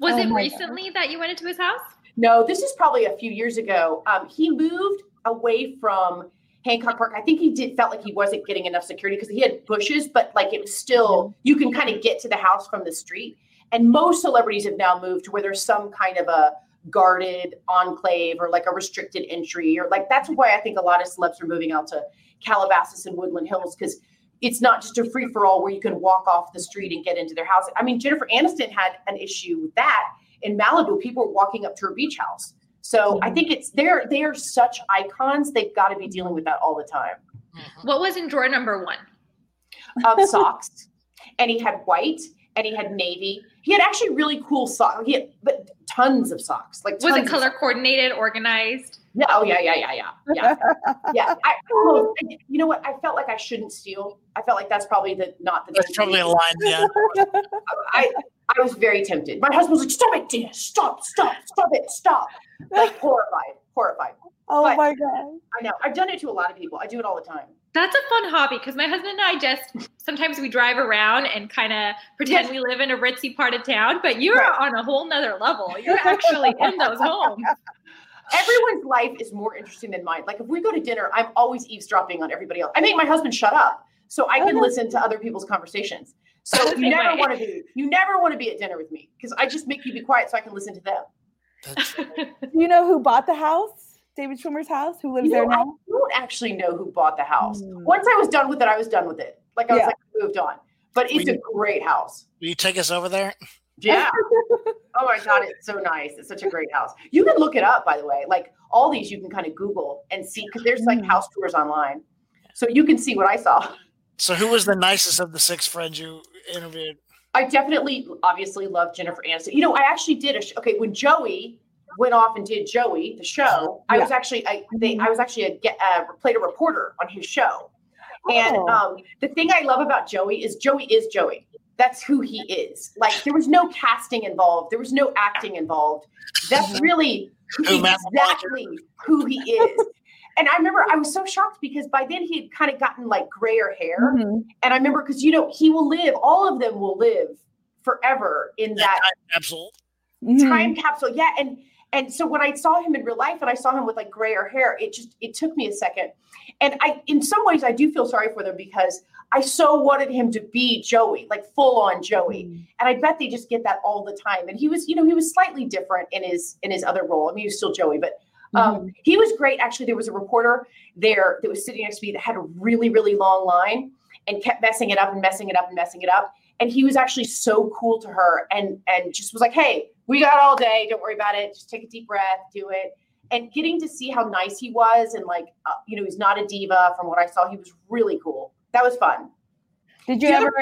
C: Was
B: Oh
C: it
B: my
C: recently that you went into his house?
F: No, this is probably a few years ago. Um, he moved away from Hancock Park. I think he did felt like he wasn't getting enough security because he had bushes, but like it was still you can kind of get to the house from the street. And most celebrities have now moved to where there's some kind of a guarded enclave or like a restricted entry or like that's why I think a lot of celebs are moving out to Calabasas and Woodland Hills because it's not just a free for all where you can walk off the street and get into their house. I mean, Jennifer Aniston had an issue with that in Malibu. People were walking up to her beach house. So I mm-hmm. think it's they're they are such icons. They've got to be dealing with that all the time. Mm-hmm.
C: What was in drawer number one?
F: Of socks, <laughs> and he had white, and he had navy. He had actually really cool socks. He had but tons of socks. Like
C: Was it color coordinated, organized?
F: Yeah. Oh yeah. Yeah. Yeah. Yeah. Yeah. <laughs> yeah. I, well, I- you know what? I felt like I shouldn't steal. I felt like that's probably the not the.
A: That's probably
F: do.
A: a line. Yeah.
F: I I was very tempted. My husband was like, "Stop it, Dayna! Stop! Stop! Stop it! Stop!" Like horrified, horrified.
G: Oh
F: But-
G: my god.
F: I know. I've done it to a lot of people. I do it all the time.
C: That's a fun hobby because my husband and I just sometimes we drive around and kind of pretend
F: Yes.
C: we live in a ritzy part of town, but you're
F: Right.
C: on a whole nother level. <laughs> You're actually in those homes.
F: Everyone's life is more interesting than mine. Like if we go to dinner, I'm always eavesdropping on everybody else. I make my husband shut up so I can
G: Oh.
F: listen to other people's conversations. So <laughs> you never
C: way.
F: want to be you never want to be at dinner with me because I just make you be quiet so I can listen to them.
A: That's,
G: Do <laughs> you know who bought the house? David Schwimmer's house? Who lives
F: You
G: there
F: know, I don't actually know who bought the house.
G: Hmm.
F: Once I was done with it, I was done with it. Like I was
G: Yeah.
F: like moved on. But it's a
A: We-
F: great house.
A: will you take us over there?
F: Yeah. <laughs> oh my god, it's so nice. It's such a great house. You can look it up, by the way. Like all these, you can kind of Google and see because there's like
G: Mm.
F: house tours online, so you can see what I saw.
A: So, who was the nicest of the six friends you interviewed?
F: I definitely, obviously, love Jennifer Aniston. You know, I actually did a sh- okay when Joey went off and did Joey the show. I was actually I they I was actually a get uh, played a reporter on his show, and
G: Oh.
F: um, the thing I love about Joey is Joey is Joey. That's who he is. Like there was no casting involved. There was no acting involved. That's really
A: Who
F: exactly who he is. And I remember I was so shocked because by then he had kind of gotten like grayer hair.
G: Mhm.
F: And I remember because you know he will live, all of them will live forever in that
A: Absolute.
G: Mhm.
F: time capsule. Yeah, and and so when I saw him in real life and I saw him with like grayer hair, it just it took me a second. And I in some ways I do feel sorry for them because I so wanted him to be Joey, like full on Joey.
G: Mm.
F: And I bet they just get that all the time. And he was, you know, he was slightly different in his in his other role. I mean, he was still Joey, but um, he was great. Actually, there was a reporter there that was sitting next to me that had a really, really long line and kept messing it up and messing it up and messing it up. And he was actually so cool to her and and just was like, "Hey, we got all day. Don't worry about it. Just take a deep breath, do it." And getting to see how nice he was and like, uh, you know, he's not a diva. From what I saw, he was really cool. That was fun.
G: Did you ever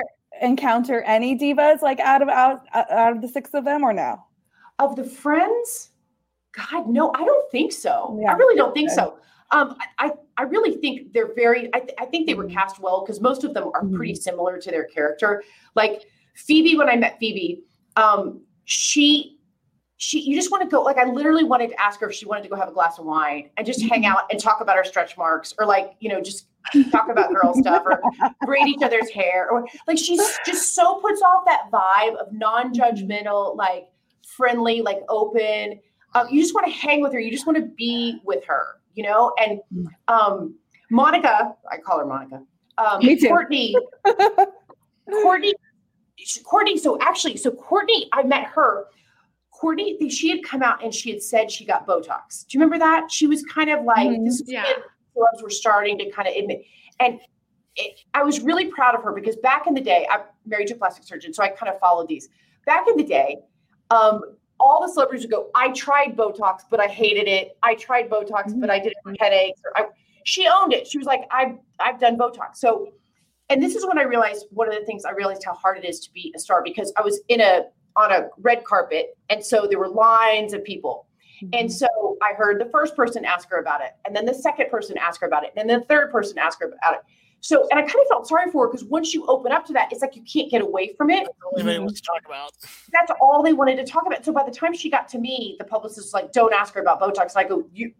G: encounter any divas like out of out out of the six of them or no?
F: Of the friends, God, no, I don't think so.
G: Yeah.
F: I really don't think so. Um, I, I, really think they're very. I, th- I think they were
G: Mhm.
F: cast well because most of them are pretty similar to their character. Like Phoebe, when I met Phoebe, um, she, she, you just want to go. Like I literally wanted to ask her if she wanted to go have a glass of wine and just hang out and talk about her stretch marks, or like you know just talk about girl stuff, or <laughs> braid each other's hair, or like she's just so puts off that vibe of non-judgmental, like friendly, like open. Um, you just want to hang with her. You just want to be with her, you know. And um, Monica, I call her Monica. Um,
G: Me too.
F: Courteney, <laughs> Courteney, Courteney. So actually, so Courteney, I met her. Courteney, she had come out and she had said she got Botox. Do you remember that? She was kind of like
G: Mhm.
F: this. was
C: Yeah.
F: when Celebs were starting to kind of admit, and it, I was really proud of her because back in the day, I'm married to a plastic surgeon, so I kind of followed these. Back in the day, um, all the celebrities would go, "I tried Botox, but I hated it. I tried Botox, but I did it for headaches." Or I, she owned it. She was like, "I've I've done Botox." So, and this is when I realized one of the things I realized how hard it is to be a star because I was in a on a red carpet, and so there were lines of people. Mm-hmm. And so I heard the first person ask her about it, and then the second person ask her about it, and then the third person ask her about it. So, and I kind of felt sorry for her because once you open up to that, it's like you can't get away from it.
A: Anybody wants to talk about?
F: That's all they wanted to talk about. So by the time she got to me, the publicist was like, "Don't ask her about Botox." And I go, "You,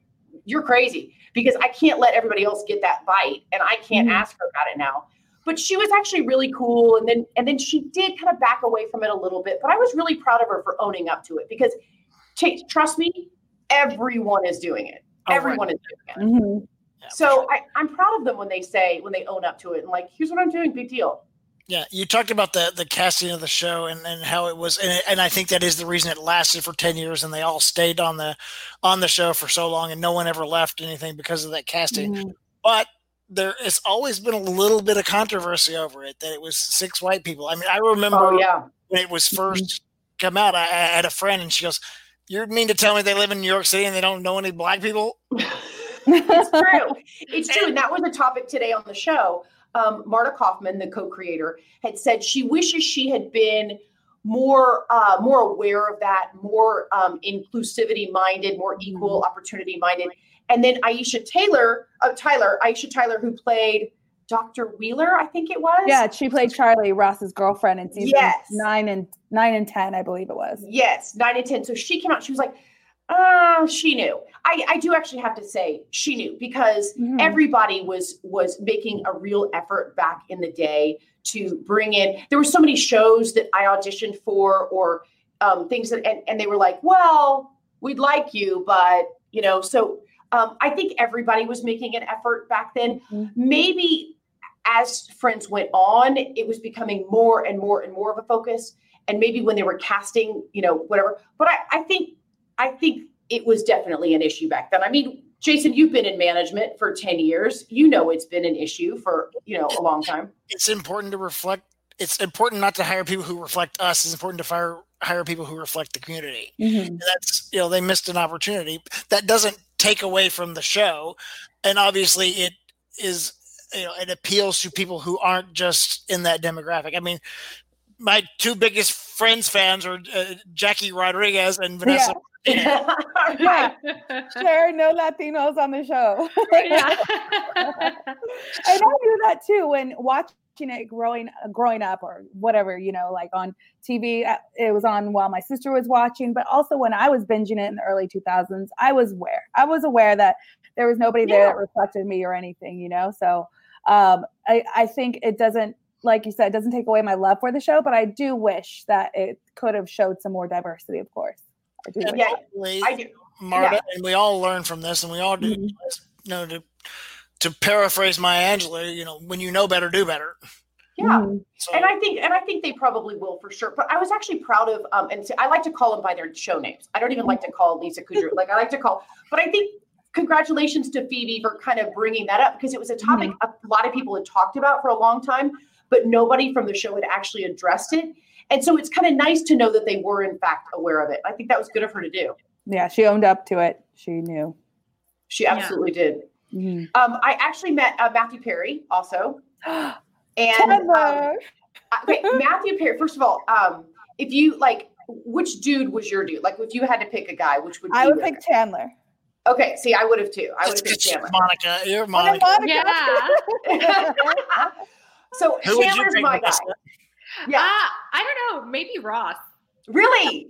F: you're crazy," because I can't let everybody else get that bite, and I can't
G: Mhm.
F: ask her about it now. But she was actually really cool, and then and then she did kind of back away from it a little bit. But I was really proud of her for owning up to it because, ta- trust me, everyone is doing it.
A: Oh, right.
F: everyone is doing it.
G: Mhm.
F: So. I, I'm proud of them when they say when they own up to it and like, here's what I'm doing, big deal.
A: Yeah, you talked about the the casting of the show and, and how it was, and, and I think that is the reason it lasted for ten years, and they all stayed on the on the show for so long, and no one ever left anything because of that casting.
G: Mhm.
A: But there has always been a little bit of controversy over it that it was six white people. I mean, I remember
F: Oh yeah.
A: when it was first come out. I, I had a friend, and she goes, "You mean to tell me they live in New York City and they don't know any black people?" <laughs>
F: it's true. <laughs> It's true. And that was a topic today on the show. Um, Marta Kauffman, the co-creator, had said she wishes she had been more uh, more aware of that, more um, inclusivity minded, more equal opportunity minded. And then Aisha Taylor, uh, Tyler, Aisha Tyler, who played Dr. Wheeler, I think it was.
G: Yeah, she played Charlie Ross's girlfriend in season
F: Yes.
G: nine and nine and ten, I believe it was.
F: Yes, nine and ten. So she came out. She was like, "Uh, she knew." I, I do actually have to say she knew because
G: Mhm.
F: everybody was was making a real effort back in the day to bring in. There were so many shows that I auditioned for, or um, things that, and, and they were like, "Well, we'd like you, but you know." So um, I think everybody was making an effort back then.
G: Mhm.
F: Maybe as Friends went on, it was becoming more and more and more of a focus and maybe when they were casting, you know, whatever. But I, I think I think it was definitely an issue back then. I mean, Jason, you've been in management for 10 years. You know it's been an issue for, you know, a long time.
A: It's important to reflect. It's important not to hire people who reflect us. It's important to fire hire people who reflect the community.
G: Mhm.
A: That's you know they missed an opportunity. That doesn't take away from the show, and obviously it is you know it appeals to people who aren't just in that demographic. I mean, my two biggest friends fans are uh, Jackie Rodriguez and Vanessa. <laughs>
F: Right.
G: Sure, no Latinos on the show.
C: yeah. <laughs>
G: and I knew that too when watching it growing growing up or whatever, you know, like on TV. uh, It was on while my sister was watching, but also when I was binging it in the early 2000s, I was aware. I was aware that there was nobody there that reflected me or anything, you know. So um, I, I think it doesn't, like you said, it doesn't take away my love for the show, but I do wish that it could have showed some more diversity. Of course, I do.
A: And
F: Yeah,
A: hopefully,
F: I do.
A: Marta,
F: yeah.
A: and we all learn from this, and we all do.
G: Mhm.
A: You know, to to paraphrase Maya Angelou, you know, when you know better, do better.
F: Yeah.
G: Mhm.
A: So,
F: And I think, and I think they probably will for sure. But I was actually proud of, um, and I like to call them by their show names. I don't even like to call Lisa Kudrow. Like I like to call, but I think congratulations to Phoebe for kind of bringing that up because it was a topic a lot of people had talked about for a long time, but nobody from the show had actually addressed it. And so it's kind of nice to know that they were in fact aware of it. I think that was good of her to do.
G: Yeah, she owned up to it. She knew.
F: She absolutely did.
G: Mhm.
F: Um, I actually met uh, Matthew Perry also, <gasps> and um, okay, <laughs> Matthew Perry. First of all, um, if you like, which dude was your dude? Like, if you had to pick a guy, which would
G: I would
F: pick?
G: pick Chandler.
F: Okay, see, I would have too. I would
A: That's
F: have picked
A: 'cause
F: Chandler.
A: Monica, you're
G: Oh,
A: Monica.
C: Yeah. <laughs>
F: so
A: Who
F: Chandler's my guy.
A: Vanessa?
F: Yeah,
C: Uh, I don't know. Maybe Ross.
F: really.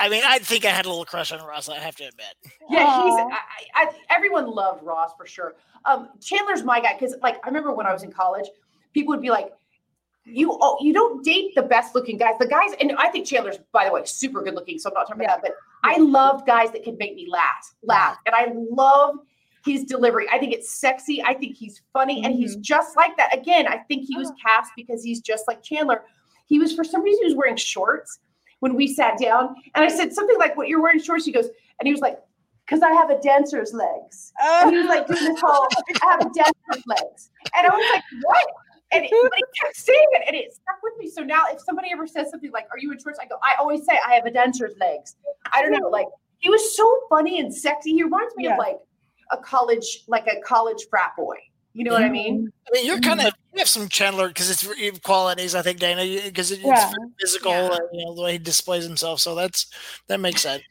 A: I mean, I think I had a little crush on Ross. I have to admit.
F: Yeah, he's. I, I, everyone loved Ross for sure. Um, Chandler's my guy because, like, I remember when I was in college, people would be like, "You, oh, you don't date the best looking guys." The guys, and I think Chandler's, by the way, super good looking. So I'm not talking about that, but I love guys that can make me laugh, laugh, and I love his delivery. I think it's sexy. I think he's funny, and he's just like that. Again, I think he was cast because he's just like Chandler. He was for some reason he was wearing shorts when we sat down, and I said something like, "What you're wearing shorts?" He goes, and he was like, "Cause I have a dancer's legs." And he was like doing this whole, "I have a dancer's legs," and I was like, "What?" And it, but he kept saying it, and it stuck with me. So now, if somebody ever says something like, "Are you in shorts?" I go, "I always say I have a dancer's legs." I don't know, like he was so funny and sexy. He reminds me
G: Yeah.
F: of like a college, like a college frat boy. You know what I mean?
A: I mean, you're kind of you have some Chandler because it's you qualities. I think Dayna because it's
G: Yeah.
A: very physical,
C: Yeah.
A: uh, you know, the way he displays himself. So that's that makes sense.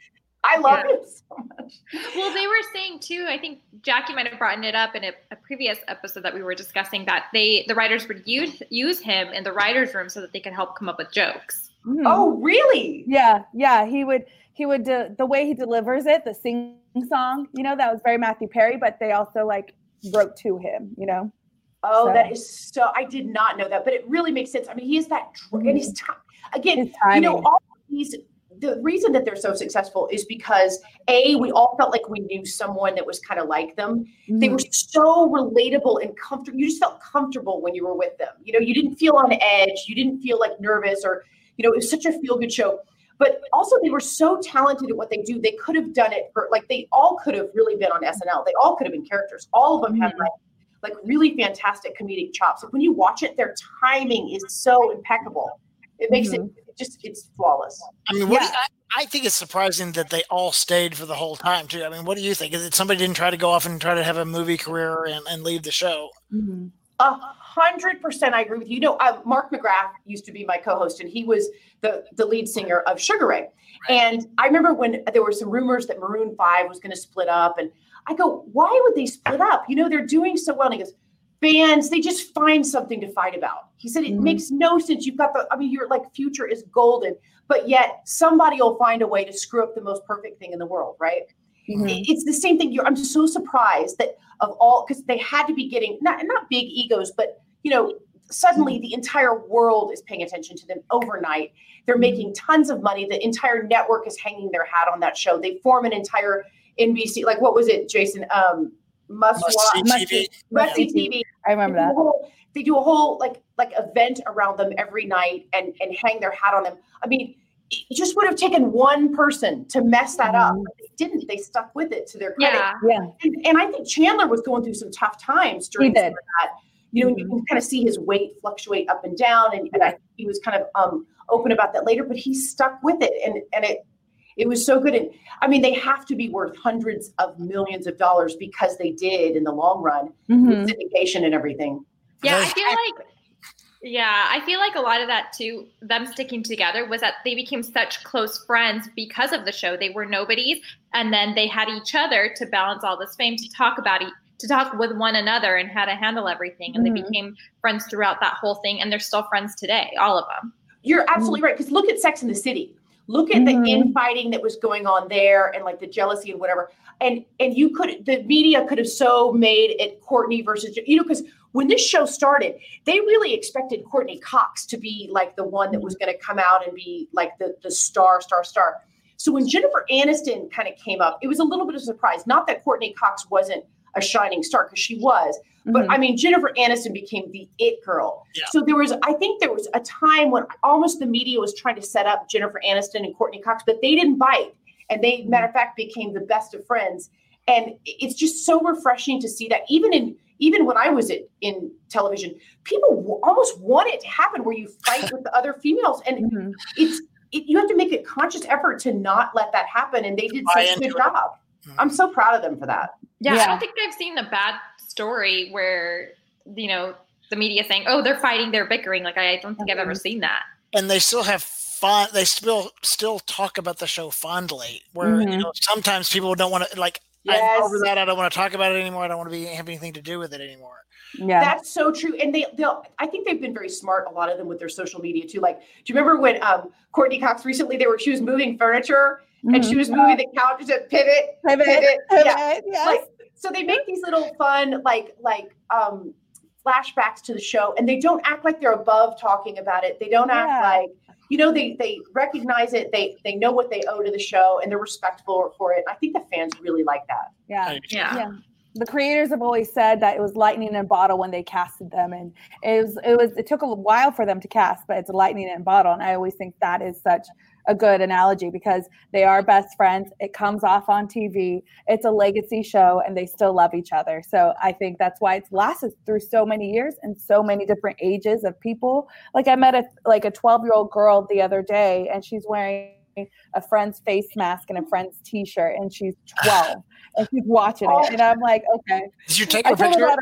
F: I love
C: Yeah.
F: him so much.
C: Well, they were saying too. I think Jackie might have brought it up in a, a previous episode that we were discussing that they the writers would use use him in the writers' room so that they could help come up with jokes.
G: Mhm.
F: Oh, really?
G: Yeah, yeah. He would he would de- the way he delivers it, the sing song, you know, that was very Matthew Perry, but they also like wrote to him, you know.
F: Oh,
G: So-
F: that is so. I did not know that, but it really makes sense. I mean, he is that, dr- and he's ti- again, you know, all these the reason that they're so successful is because a we all felt like we knew someone that was kind of like them. They mm-hmm.
G: were
F: so relatable and comfortable. You just felt comfortable when you were with them. You know, you didn't feel on edge. You didn't feel like nervous or you know, it was such a feel good show but also they were so talented at what they do. They could have done it for like they all could have really been on SNL. They all could have been characters. All of them
G: mm-hmm.
F: like like really fantastic comedic chops. Like when you watch it, their timing is so impeccable. It makes mm-hmm. it, it just it's flawless.
A: I mean, what
G: yeah.
A: I, I think it's surprising that they all stayed for the whole time too. I mean, what do you think? Is it somebody didn't try to go off and try to have a movie career and, and leave the show?
F: Mm-hmm. Uh, 100% I agree with you. You know, uh, Mark McGrath used to be my co host, and he was the, the lead singer of Sugar Ray. Right. And I remember when there were some rumors that Maroon 5 was going to split up. And I go, why would they split up? You know, they're doing so well. And he goes, bands, they just find something to fight about. He said, it
G: mm-hmm.
F: makes no sense. You've got the, I mean, your like future is golden, but yet somebody will find a way to screw up the most perfect thing in the world, right?
G: Mhm.
F: it's the same thing. You're, I'm so surprised that of all because they had to be getting not not big egos, but you know, suddenly the entire world is paying attention to them overnight. They're making tons of money. The entire network is hanging their hat on that show. They form an entire NBC. Like what was it, Jason? Um, must
A: Must
F: watch,
A: see TV.
F: must
G: Yeah.
F: TV.
G: I remember
F: They do
G: that.
F: whole- They do a whole like like event around them every night and and hang their hat on them. I mean, it just would have taken one person to mess that up. But they didn't. They stuck with it to their credit.
C: Yeah.
G: Yeah.
F: And, and I think Chandler was going through some tough times during
G: He did.
F: some of that. You know, and you can kind of see his weight fluctuate up and down, and, and I he was kind of um, open about that later. But he stuck with it, and and it it was so good. And I mean, they have to be worth hundreds of millions of dollars because they did in the long run
G: Mhm.
F: with syndication and everything.
C: Yeah, I feel like yeah, I feel like a lot of that too, them sticking together was that they became such close friends because of the show. They were nobodies and then they had each other to balance all this fame to talk about it to talk with one another and how to handle everything. And
G: Mhm.
C: they became friends throughout that whole thing and they're still friends today, all of them.
F: You're absolutely right. Because look at Sex in the City. Look at
G: Mhm.
F: the infighting that was going on there and like the jealousy and whatever. And and you could the media could have so made it Courteney versus you know, because when this show started, they really expected Courteney Cox to be like the one that was going to come out and be like the the star, star, star. So when Jennifer Aniston kind of came up, it was a little bit of a surprise. Not that Courteney Cox wasn't a shining star because she was, but
G: Mhm.
F: I mean, Jennifer Aniston became the it girl.
A: Yeah.
F: So there was, I think there was a time when almost the media was trying to set up Jennifer Aniston and Courteney Cox, but they didn't bite. And they, matter of fact, became the best of friends. And it's just so refreshing to see that even in, even when I was in, in television, people w- almost want it to happen where you fight with the other females. And <laughs>
G: Mhm.
F: it's, it, you have to make a conscious effort to not let that happen. And they did such a good
A: it.
F: job.
A: Mhm.
F: I'm so proud of them for that.
C: Yeah, I don't think I've seen a bad story where, you know, the media saying, "Oh, they're fighting, they're bickering." Like I don't think I've ever seen that.
A: and they still have fun. They still still talk about the show fondly. Where you
G: Mhm.
A: know sometimes people don't want to like.
F: Yes.
A: I'm over that. I don't want to talk about it anymore. I don't want to be have anything to do with it anymore.
G: Yeah.
F: That's so true. And they they'll I think they've been very smart, a lot of them with their social media too. Like, do you remember when um Courteney Cox recently they were she was moving furniture and
G: Mhm.
F: she was moving the couch to pivot,
G: Pivot,
F: pivot. <laughs>
G: pivot,
F: Yeah.
G: yes.
F: Like so they make these little fun like like um flashbacks to the show and they don't act like they're above talking about it. They don't act
G: Yeah.
F: like you know they they recognize it they they know what they owe to the show and they're respectful for it i think the fans really like that
G: yeah.
C: Yeah.
G: Yeah. The creators have always said that it was lightning in a bottle when they casted them, and it was it was it took a while for them to cast, but it's lightning in a bottle, and I always think that is such a good analogy because they are best friends. It comes off on TV. It's a legacy show, and they still love each other. So I think that's why it's lasted through so many years and so many different ages of people. Like I met a like a twelve year old girl the other day, and she's wearing a friend's face mask and a friend's t-shirt and she's 12 <sighs> and she's watching it and i'm like okay
A: Did you take a picture?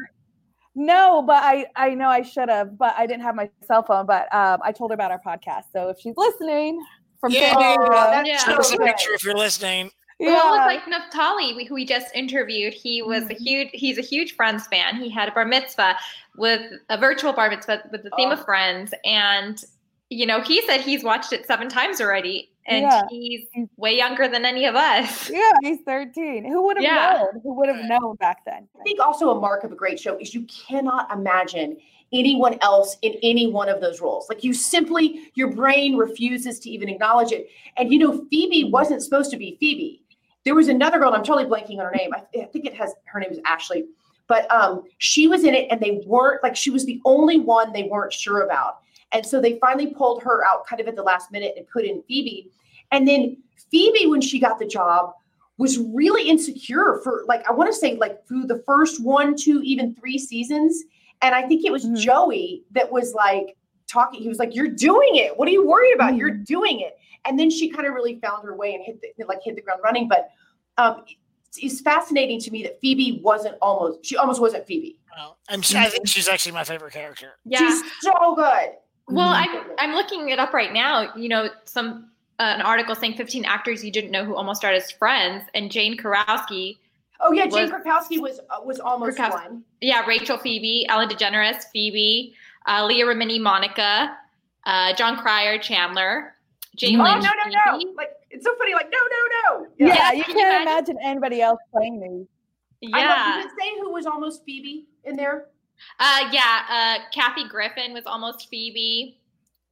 G: no but i i know i should have but i didn't have my cell phone but um i told her about our podcast so if she's listening from
A: Yeah.
G: San Diego,
F: Oh,
C: Yeah.
A: Send us a picture if you're listening.
C: Well, it was
G: yeah.
C: like Naftali, we- who we just interviewed. He was a mm-hmm. huge. He's a huge Friends fan. He had a bar mitzvah with a virtual bar mitzvah with the theme
F: Oh.
C: of Friends, and you know, he said he's watched it seven times already, and
G: Yeah.
C: he's way younger than any of us. <laughs>
G: yeah he's 13 who would have
C: Yeah.
G: known who would have known back then
F: I think also a mark of a great show is you cannot imagine anyone else in any one of those roles. Like you simply, your brain refuses to even acknowledge it. And you know, Phoebe wasn't supposed to be Phoebe. There was another girl, I'm totally blanking on her name. I, I think it has her name is Ashley, but um, she was in it and they weren't like she was the only one they weren't sure about. And so they finally pulled her out kind of at the last minute and put in Phoebe. And then Phoebe, when she got the job, was really insecure for like, I want to say like through the first one, two, even three seasons. And I think it was
G: Mhm.
F: Joey that was like talking. He was like, You're doing it. What are you worried about? You're doing it. And then she kind of really found her way and hit the, like hit the ground running. But um, it's, it's fascinating to me that Phoebe wasn't almost, she almost wasn't Phoebe.
A: Well, I'm, I think she's actually my favorite character.
C: Yeah.
F: She's so good.
C: Well,
F: Mhm.
C: I'm I'm looking it up right now. You know, some uh, an article saying 15 actors you didn't know who almost starred as friends, and Jane Krakowski.
F: Oh yeah, Jane
C: Was-
F: Krakowski was uh, was almost
C: Krakowski.
F: one.
C: Yeah, Rachel, Phoebe, Ellen DeGeneres, Phoebe, uh, Leah Remini, Monica, uh, Jon Cryer, Chandler, Jane
F: Oh
C: Lynch,
F: no no no! Like it's so funny. Like no no no.
G: Yeah,
C: Yeah,
G: you
C: can you
G: can't
C: imagine?
G: imagine anybody else playing these.
F: I know,
C: Yeah,
F: does say who was almost Phoebe in there?
C: uh, yeah. Uh, Kathy Griffin was almost Phoebe.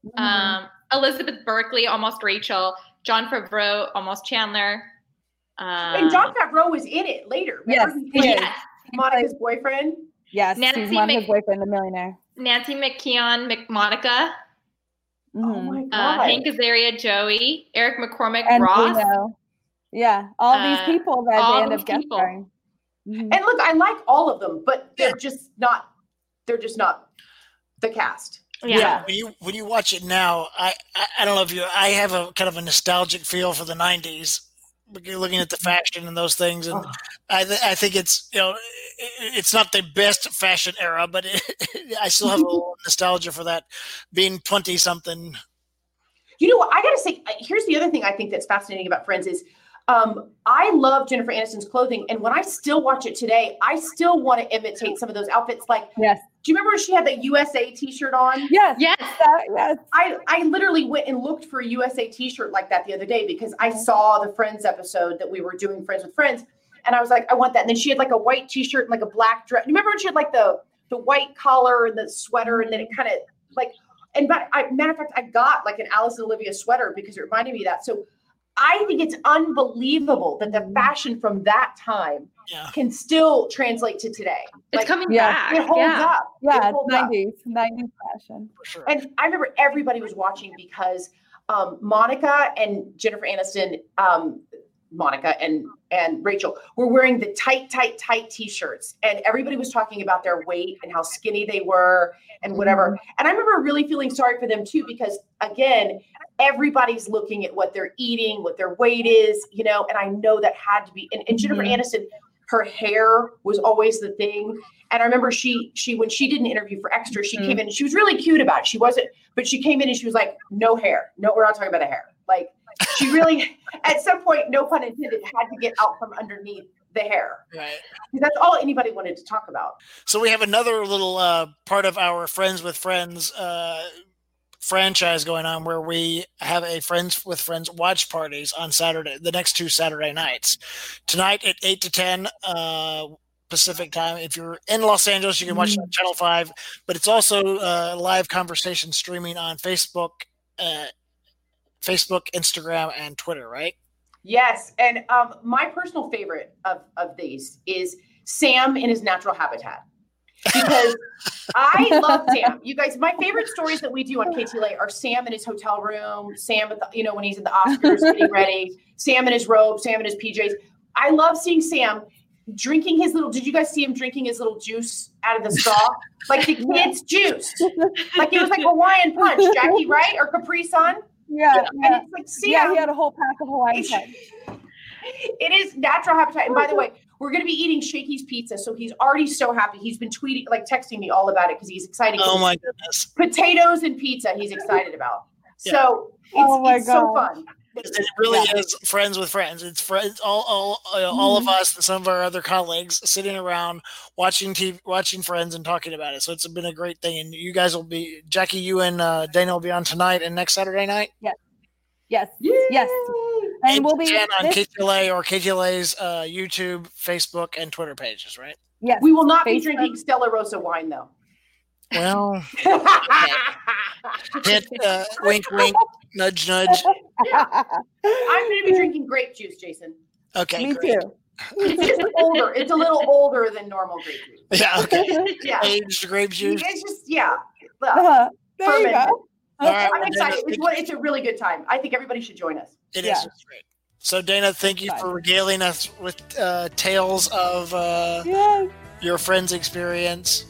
G: Mm-hmm.
C: Um, Elizabeth Berkley, almost Rachel. Jon Favreau, almost Chandler. Um,
F: and Jon Favreau was in it later.
G: Yes,
F: Remember
G: he
F: he
G: is.
F: played Monica's boyfriend.
G: Yes,
C: Nancy
G: he's Monica's
C: Mc-
G: boyfriend, the millionaire.
C: Nancy McKeon, McMonica,
F: Oh
G: Mhm.
F: my
C: uh,
F: god!
C: Hank Azaria, Joey, Eric McCormack,
G: and
C: Ross.
G: Bruno. Yeah, all
C: Uh,
G: these people that they end up guest
C: people.
G: starring. Mhm.
F: and look, I like all of them, but they're just not. They're just not the cast.
C: Yeah.
G: Yeah.
A: When you when you watch it now, I, I I don't know if you I have a kind of a nostalgic feel for the '90s. Looking at the mm. fashion and those things, and
F: Oh.
A: I th- I think it's you know it- it's not the best fashion era, but it, <laughs> I still have a <laughs> little nostalgia for that being twenty something.
F: You know what? I gotta say, here's the other thing I think that's fascinating about Friends is um, I love Jennifer Aniston's clothing, and when I still watch it today, I still want to imitate some of those outfits. Like,
G: Yes,
F: do you remember she had that USA T-shirt on?
G: yes,
C: Yes.
G: that- yes.
F: I I literally went and looked for a USA T-shirt like that the other day because I saw the Friends episode that we were doing Friends with Friends, and I was like, I want that. And then she had like a white T-shirt and like a black dress. You remember when she had like the the white collar and the sweater, and then it kind of like. And but I, matter of fact, I got like an Alice and Olivia sweater because it reminded me of that. So I think it's unbelievable that the fashion from that time
A: Yeah,
F: can still translate to today.
C: It's
F: Like,
C: coming
G: Yeah.
C: back.
F: It holds
C: yeah.
F: up. It
G: Yeah, it's
F: holds up.
G: 90s, 90s fashion.
A: for sure.
F: And I remember everybody was watching because um, Monica and Jennifer Aniston, um, Monica and and Rachel were wearing the tight, tight, tight t-shirts, and everybody was talking about their weight and how skinny they were and whatever. And I remember really feeling sorry for them too because again, everybody's looking at what they're eating, what their weight is, you know. And I know that had to be. And, and Jennifer
G: Mhm.
F: Aniston, her hair was always the thing. And I remember she she when she did an interview for Extra, she came in and she was really cute about it. She wasn't, but she came in and she was like, "No hair. No, we're not talking about the hair." Like she really, at some point, no pun intended, had to get out from underneath the hair.
A: Right.
F: That's all anybody wanted to talk about.
A: So we have another little uh, part of our Friends with Friends uh, franchise going on where we have a Friends with Friends watch parties on Saturday, the next two Saturday nights. Tonight at 8 to 10 uh, Pacific time. If you're in Los Angeles, you can watch it on Channel 5, but it's also uh, live conversation streaming on Facebook, uh, Facebook, Instagram, and Twitter, right?
F: Yes, and um, my personal favorite of of these is Sam in his natural habitat. Because <laughs> I love Sam. You guys, my favorite stories that we do on KTLA are Sam in his hotel room, Sam at the, you know, when he's at the Oscars getting ready, Sam in his robe, Sam in his PJs. I love seeing Sam drinking his little, did you guys see him drinking his little juice out of the straw? Like the <laughs> kid's juice. Like it was like Hawaiian punch, Jackie, right? Or Capri Sun.
G: Yeah,
F: And
G: yeah.
F: it's like Sam.
G: Yeah, he had a whole pack of Hawaiian
F: It's-
G: punch. <laughs>
F: it is natural habitat. And by the way, we're going to be eating Shakey's pizza. So he's already so happy. He's been tweeting, like texting me all about it because he's excited.
A: Oh my goodness.
F: Potatoes and pizza he's excited about.
A: Yeah.
F: So it's,
G: Oh my
F: it's so
G: God.
F: Fun.
A: It really is friends with friends. It's friends, all, all, uh, all of us and some of our other colleagues sitting around watching TV, watching Friends and talking about it. So it's been a great thing. And you guys will be, Jackie, you and uh, Dayna will be on tonight and next Saturday night.
G: Yes, yes. Yes. And we'll be
A: Jan on
G: this-
A: KTLA or KTLA's uh, YouTube, Facebook, and Twitter pages, right?
G: yes.
F: We will not be drinking Stella Rosa wine though.
A: Well, <laughs> hint, uh, wink, wink, nudge, nudge.
F: I'm going to be drinking grape juice, Jason.
A: Okay,
B: Me
A: great.
B: too.
F: It's just older. It's a little older than normal grape juice. <laughs>
A: Yeah, okay. <laughs>
F: Yeah.
A: Aged grape juice.
F: It's just, yeah.
B: Uh-huh. There you
F: fermented.
B: go.
A: All right,
F: I'm
A: well, Dayna,
F: excited. It's, what, it's a really good time. I think everybody should join us.
A: It is
B: Yeah.
A: it's great. So, Dayna, thank you
B: Fun.
A: for regaling us with uh, tales of uh,
B: Yes.
A: your friend's experience.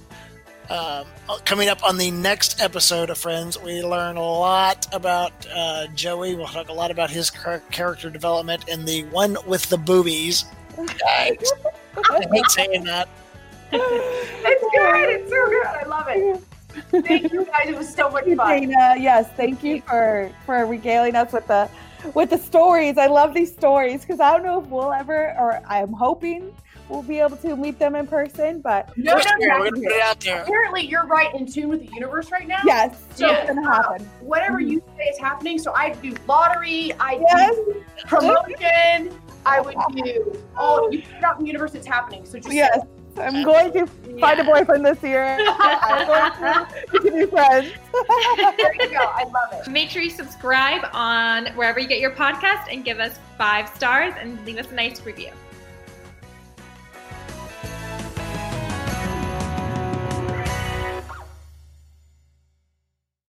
A: Um, coming up on the next episode of Friends, we learn a lot about uh, Joey. We'll talk a lot about his char- character development in the one with the boobies. Yikes. I hate saying that.
F: It's good. It's so good. I love it. Thank you guys. It was so much fun.
B: Dayna. Yes, thank you for for regaling us with the with the stories. I love these stories because I don't know if we'll ever, or I'm hoping we'll be able to meet them in person. But
F: No, no,
A: We're
F: no.
A: going to put it out there.
F: Apparently, you're right in tune with the universe right now.
B: yes,
F: So,
B: it's gonna happen.
F: Uh, whatever you say is happening. So I do lottery. I
B: Yes.
F: do promotion. I would do all. You put it out in the universe. It's happening. So just
B: Yes, I'm going to find a boyfriend this year. <laughs> I'm going to, to be friends.
F: there you go. I love it.
C: Make sure you subscribe on wherever you get your podcast and give us five stars and leave us a nice review.